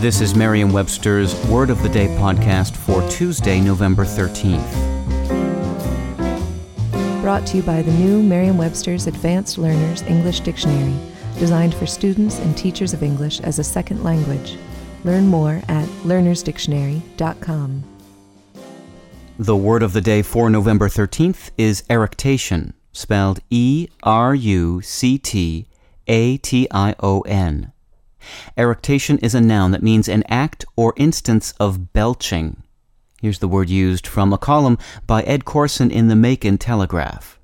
This is Merriam-Webster's Word of the Day podcast for Tuesday, November 13th. Brought to you by the new Merriam-Webster's Advanced Learners English Dictionary, designed for students and teachers of English as a second language. Learn more at learnersdictionary.com. The word of the day for November 13th is eructation, spelled E R U C T A T I O N. Eructation is a noun that means an act or instance of belching. Here's the word used from a column by Ed Corson in the Macon Telegraph.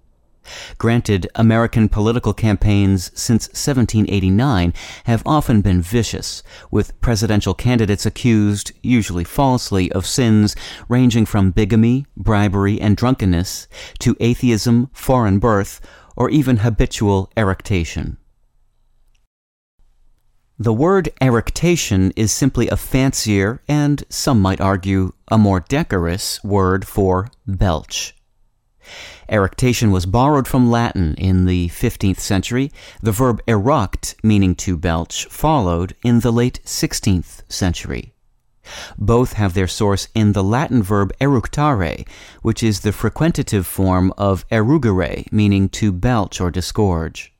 Granted, American political campaigns since 1789 have often been vicious, with presidential candidates accused, usually falsely, of sins ranging from bigamy, bribery, and drunkenness to atheism, foreign birth, or even habitual eructation. The word eructation is simply a fancier and, some might argue, a more decorous word for belch. Eructation was borrowed from Latin in the 15th century. The verb eruct, meaning to belch, followed in the late 16th century. Both have their source in the Latin verb eructare, which is the frequentative form of erugere, meaning to belch or disgorge.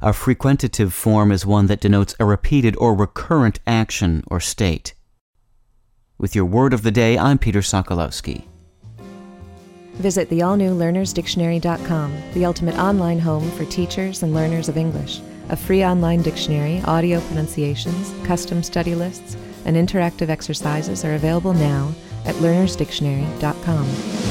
A frequentative form is one that denotes a repeated or recurrent action or state. With your word of the day, I'm Peter Sokolowski. Visit the all new learnersdictionary.com, the ultimate online home for teachers and learners of English. A free online dictionary, audio pronunciations, custom study lists, and interactive exercises are available now at learnersdictionary.com.